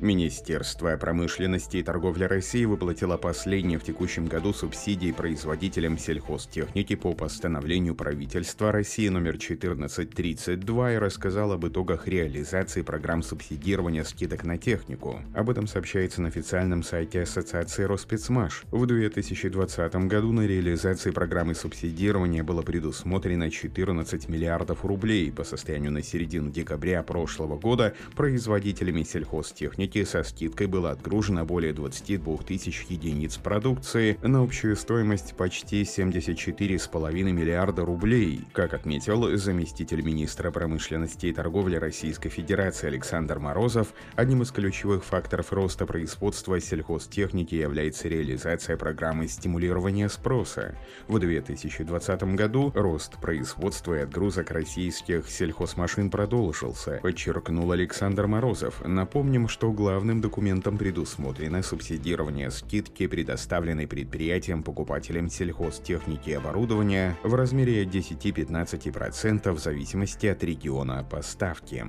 Министерство промышленности и торговли России выплатило последние в текущем году субсидии производителям сельхозтехники по постановлению правительства России номер 1432 и рассказал об итогах реализации программ субсидирования скидок на технику. Об этом сообщается на официальном сайте Ассоциации Роспецмаш. В 2020 году на реализации программы субсидирования было предусмотрено 14 миллиардов рублей. По состоянию на середину декабря прошлого года производителями сельхозтехники рынке со скидкой было отгружено более 22 тысяч единиц продукции на общую стоимость почти 74,5 миллиарда рублей. Как отметил заместитель министра промышленности и торговли Российской Федерации Александр Морозов, одним из ключевых факторов роста производства сельхозтехники является реализация программы стимулирования спроса. В 2020 году рост производства и отгрузок российских сельхозмашин продолжился, подчеркнул Александр Морозов. Напомним, что главным документом предусмотрено субсидирование скидки, предоставленной предприятиям покупателям сельхозтехники и оборудования в размере 10-15% в зависимости от региона поставки.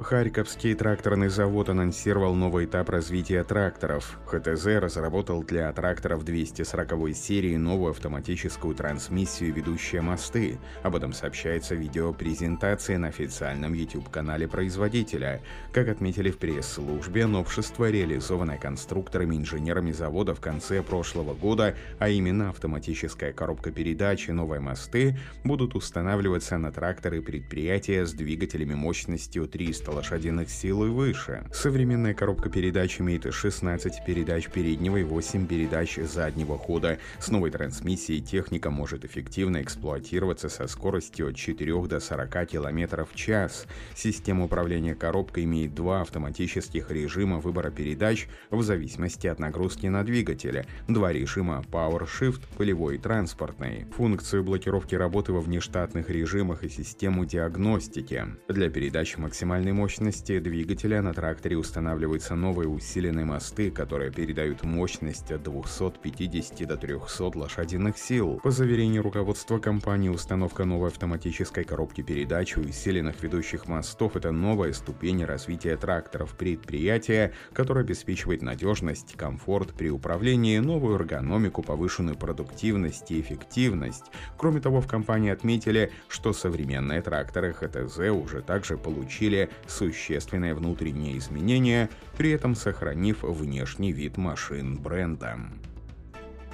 Харьковский тракторный завод анонсировал новый этап развития тракторов. ХТЗ разработал для тракторов 240 серии новую автоматическую трансмиссию «Ведущие мосты». Об этом сообщается в видеопрезентации на официальном YouTube-канале производителя. Как отметили в пресс-службе, новшество, реализованное конструкторами и инженерами завода в конце прошлого года, а именно автоматическая коробка передач и новые мосты, будут устанавливаться на тракторы предприятия с двигателями мощностью 300 300 лошадиных сил и выше. Современная коробка передач имеет 16 передач переднего и 8 передач заднего хода. С новой трансмиссией техника может эффективно эксплуатироваться со скоростью от 4 до 40 км в час. Система управления коробкой имеет два автоматических режима выбора передач в зависимости от нагрузки на двигателе, два режима Power Shift, полевой и транспортный, функцию блокировки работы во внештатных режимах и систему диагностики. Для передачи максимальной мощности двигателя на тракторе устанавливаются новые усиленные мосты, которые передают мощность от 250 до 300 лошадиных сил. По заверению руководства компании, установка новой автоматической коробки передач у усиленных ведущих мостов – это новая ступень развития тракторов предприятия, которая обеспечивает надежность, комфорт при управлении, новую эргономику, повышенную продуктивность и эффективность. Кроме того, в компании отметили, что современные тракторы ХТЗ уже также получили существенное внутреннее изменение, при этом сохранив внешний вид машин бренда.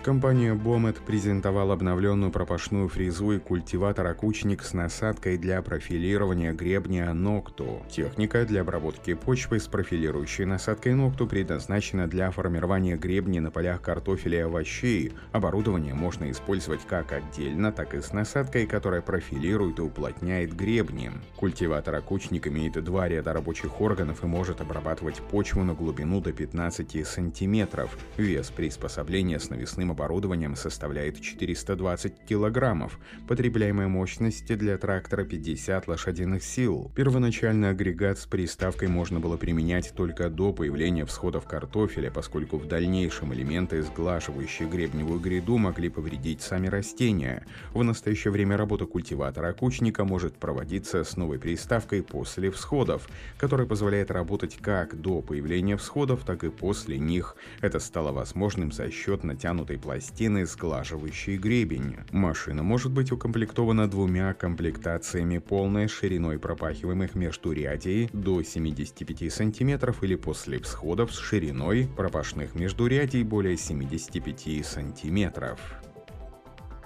Компания Bomet презентовала обновленную пропашную фрезу и культиватор-окучник с насадкой для профилирования гребня Нокту. Техника для обработки почвы с профилирующей насадкой Нокту предназначена для формирования гребней на полях картофеля и овощей. Оборудование можно использовать как отдельно, так и с насадкой, которая профилирует и уплотняет гребни. Культиватор-окучник имеет два ряда рабочих органов и может обрабатывать почву на глубину до 15 сантиметров. Вес приспособления с навесным оборудованием составляет 420 килограммов, потребляемая мощность для трактора 50 лошадиных сил. Первоначальный агрегат с приставкой можно было применять только до появления всходов картофеля, поскольку в дальнейшем элементы, сглаживающие гребневую гряду, могли повредить сами растения. В настоящее время работа культиватора окучника может проводиться с новой приставкой после всходов, которая позволяет работать как до появления всходов, так и после них. Это стало возможным за счет натянутой пластины, сглаживающей гребень. Машина может быть укомплектована двумя комплектациями полной шириной пропахиваемых междурядий до 75 см или после всходов с шириной пропашных междурядий более 75 см.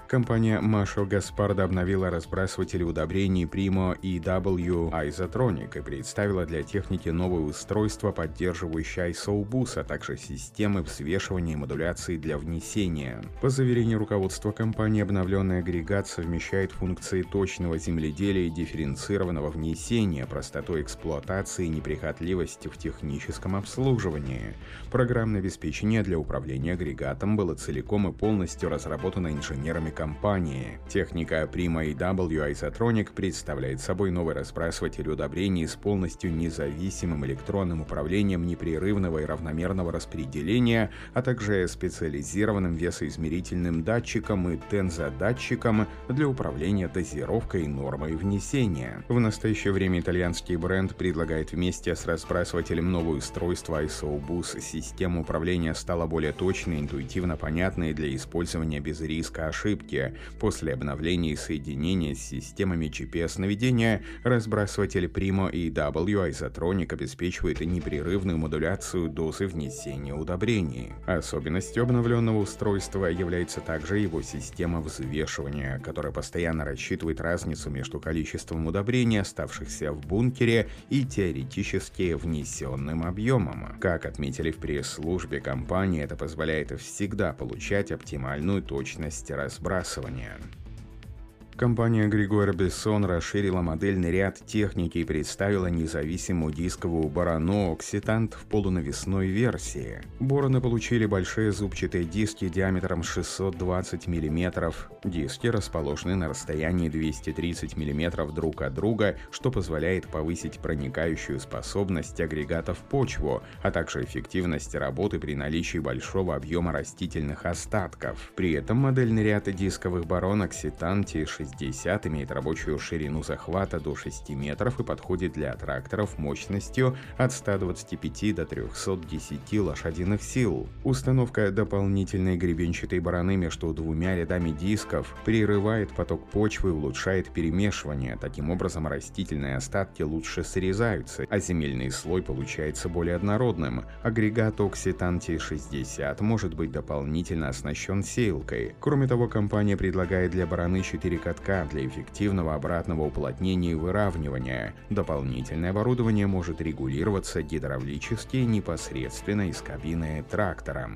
Компания Marshall Gaspard обновила разбрасыватели удобрений Primo EW Isotronic и представила для техники новое устройство, поддерживающее ISO-бус, а также системы взвешивания и модуляции для внесения. По заверению руководства компании, обновленный агрегат совмещает функции точного земледелия и дифференцированного внесения, простоту эксплуатации и неприхотливость в техническом обслуживании. Программное обеспечение для управления агрегатом было целиком и полностью разработано инженерами компании. Техника Prima EW Isotronic представляет собой новый разбрасыватель удобрений с полностью независимым электронным управлением непрерывного и равномерного распределения, а также специализированным весоизмерительным датчиком и тензодатчиком для управления дозировкой и нормой внесения. В настоящее время итальянский бренд предлагает вместе с разбрасывателем новое устройство ISOBUS. Система управления стала более точной, интуитивно понятной для использования без риска ошибки. После обновления соединения с системами GPS-наведения разбрасыватель Primo и W Isotronic обеспечивает непрерывную модуляцию дозы внесения удобрений. Особенностью обновленного устройства является также его система взвешивания, которая постоянно рассчитывает разницу между количеством удобрений, оставшихся в бункере, и теоретически внесенным объемом. Как отметили в пресс-службе компании, это позволяет всегда получать оптимальную точность разбрасывания выбрасывания. Компания Григор Бессон расширила модельный ряд техники и представила независимую дисковую барану «Окситант» в полунавесной версии. Бороны получили большие зубчатые диски диаметром 620 мм. Диски расположены на расстоянии 230 мм друг от друга, что позволяет повысить проникающую способность агрегата в почву, а также эффективность работы при наличии большого объема растительных остатков. При этом модельный ряд дисковых барон «Окситант» T60 60 имеет рабочую ширину захвата до 6 метров и подходит для тракторов мощностью от 125 до 310 лошадиных сил. Установка дополнительной гребенчатой бараны между двумя рядами дисков прерывает поток почвы улучшает перемешивание. Таким образом, растительные остатки лучше срезаются, а земельный слой получается более однородным. Агрегат Occitan T60 может быть дополнительно оснащен сеялкой. Кроме того, компания предлагает для бараны 4 катка для эффективного обратного уплотнения и выравнивания. Дополнительное оборудование может регулироваться гидравлически непосредственно из кабины трактора.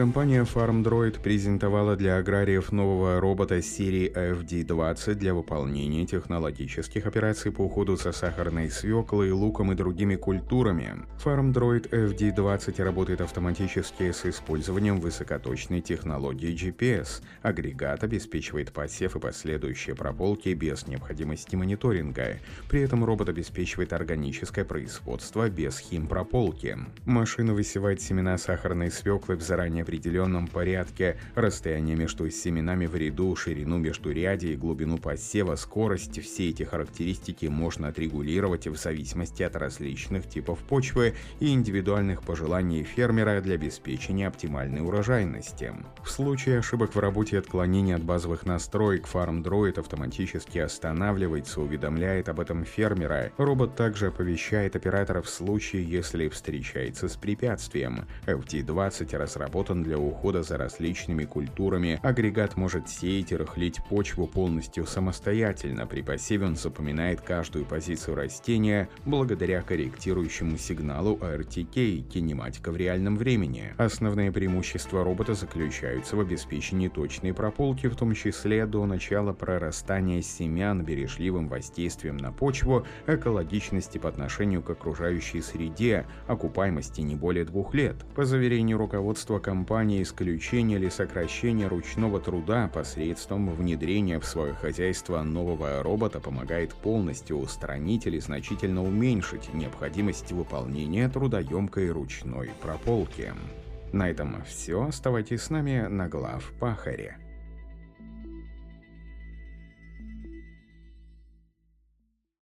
Компания FarmDroid презентовала для аграриев нового робота серии FD-20 для выполнения технологических операций по уходу за сахарной свеклой, луком и другими культурами. FarmDroid FD-20 работает автоматически с использованием высокоточной технологии GPS. Агрегат обеспечивает посев и последующие прополки без необходимости мониторинга. При этом робот обеспечивает органическое производство без химпрополки. Машина высевает семена сахарной свеклы в заранее неопределенном порядке, расстояние между семенами в ряду, ширину между ряди и глубину посева, скорость – все эти характеристики можно отрегулировать в зависимости от различных типов почвы и индивидуальных пожеланий фермера для обеспечения оптимальной урожайности. В случае ошибок в работе и отклонений от базовых настроек, FarmDroid автоматически останавливается, уведомляет об этом фермера. Робот также оповещает оператора в случае, если встречается с препятствием. FT-20 разработан разработан для ухода за различными культурами. Агрегат может сеять и рыхлить почву полностью самостоятельно. При посеве он запоминает каждую позицию растения благодаря корректирующему сигналу RTK, кинематика в реальном времени. Основные преимущества робота заключаются в обеспечении точной прополки, в том числе до начала прорастания семян, бережливым воздействием на почву, экологичности по отношению к окружающей среде, окупаемости не более двух лет. По заверению руководства компании, компании исключение или сокращение ручного труда посредством внедрения в свое хозяйство нового робота помогает полностью устранить или значительно уменьшить необходимость выполнения трудоемкой ручной прополки. На этом все. Оставайтесь с нами на глав Пахаре.